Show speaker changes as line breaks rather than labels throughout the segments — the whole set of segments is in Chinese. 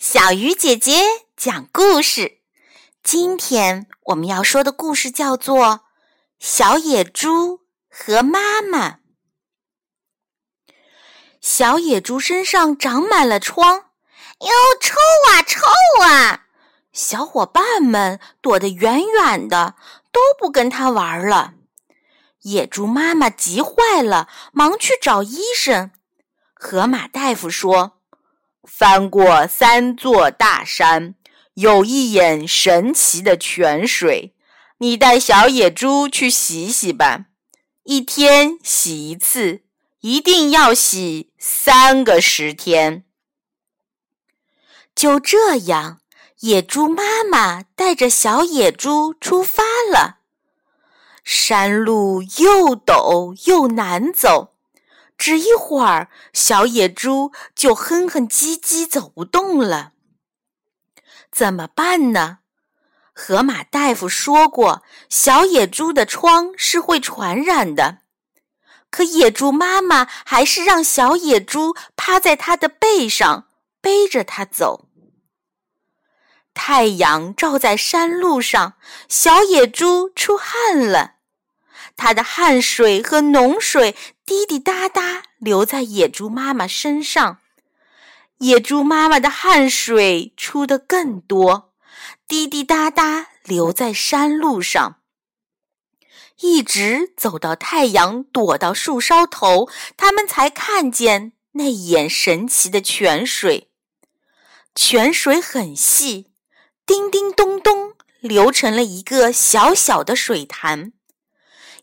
小鱼姐姐讲故事。今天我们要说的故事叫做《小野猪和妈妈》。小野猪身上长满了疮，
哟，臭啊，臭啊！
小伙伴们躲得远远的，都不跟他玩了。野猪妈妈急坏了，忙去找医生。河马大夫说。
翻过三座大山，有一眼神奇的泉水。你带小野猪去洗洗吧，一天洗一次，一定要洗三个十天。
就这样，野猪妈妈带着小野猪出发了。山路又陡又难走。只一会儿，小野猪就哼哼唧唧走不动了。怎么办呢？河马大夫说过，小野猪的疮是会传染的。可野猪妈妈还是让小野猪趴在它的背上，背着它走。太阳照在山路上，小野猪出汗了。它的汗水和脓水滴滴答答流在野猪妈妈身上，野猪妈妈的汗水出的更多，滴滴答答流在山路上。一直走到太阳躲到树梢头，他们才看见那眼神奇的泉水。泉水很细，叮叮咚咚流成了一个小小的水潭。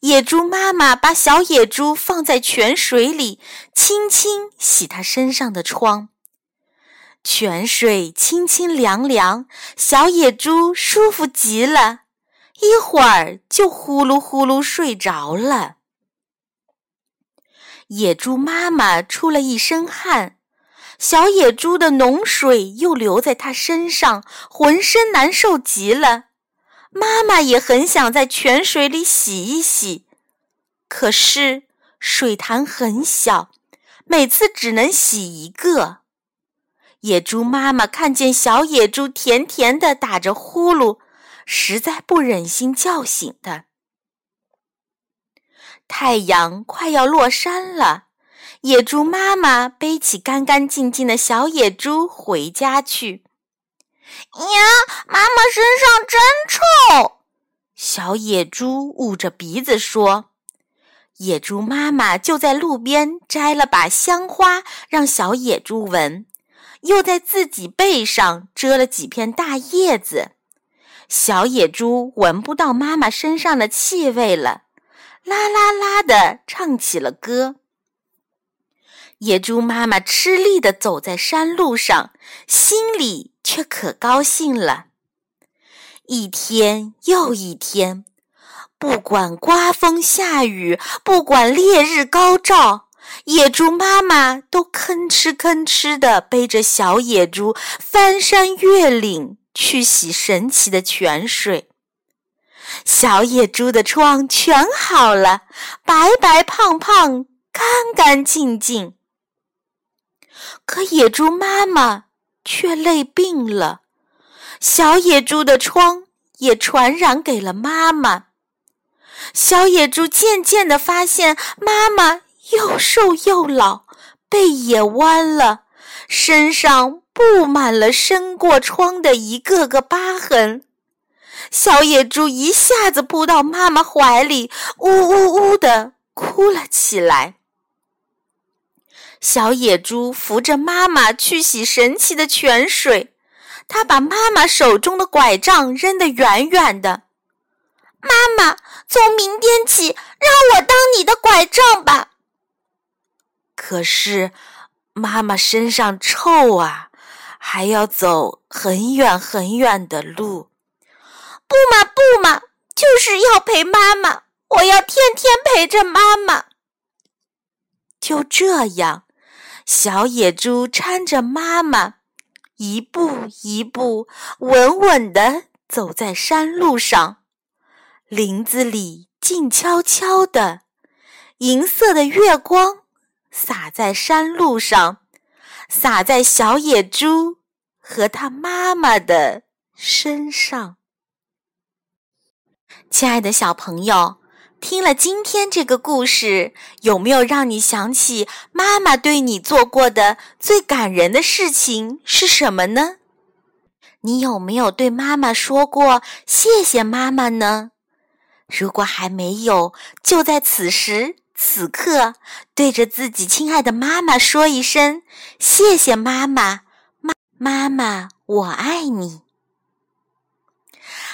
野猪妈妈把小野猪放在泉水里，轻轻洗它身上的疮。泉水清清凉凉，小野猪舒服极了，一会儿就呼噜呼噜睡着了。野猪妈妈出了一身汗，小野猪的脓水又流在它身上，浑身难受极了。妈妈也很想在泉水里洗一洗，可是水潭很小，每次只能洗一个。野猪妈妈看见小野猪甜甜的打着呼噜，实在不忍心叫醒它。太阳快要落山了，野猪妈妈背起干干净净的小野猪回家去。
呀，妈妈身上真臭！
小野猪捂着鼻子说。野猪妈妈就在路边摘了把香花，让小野猪闻，又在自己背上遮了几片大叶子。小野猪闻不到妈妈身上的气味了，啦啦啦的唱起了歌。野猪妈妈吃力地走在山路上，心里却可高兴了。一天又一天，不管刮风下雨，不管烈日高照，野猪妈妈都吭哧吭哧地背着小野猪翻山越岭去洗神奇的泉水。小野猪的疮全好了，白白胖胖，干干净净。可野猪妈妈却累病了，小野猪的疮也传染给了妈妈。小野猪渐渐地发现，妈妈又瘦又老，背也弯了，身上布满了生过疮的一个个疤痕。小野猪一下子扑到妈妈怀里，呜呜呜地哭了起来。小野猪扶着妈妈去洗神奇的泉水，它把妈妈手中的拐杖扔得远远的。
妈妈，从明天起，让我当你的拐杖吧。
可是，妈妈身上臭啊，还要走很远很远的路。
不嘛不嘛，就是要陪妈妈，我要天天陪着妈妈。
就这样。小野猪搀着妈妈，一步一步稳稳地走在山路上。林子里静悄悄的，银色的月光洒在山路上，洒在小野猪和他妈妈的身上。亲爱的小朋友，听了今天这个故事，有没有让你想起妈妈对你做过的最感人的事情是什么呢？你有没有对妈妈说过谢谢妈妈呢？如果还没有，就在此时此刻，对着自己亲爱的妈妈说一声谢谢妈妈，妈妈妈，我爱你。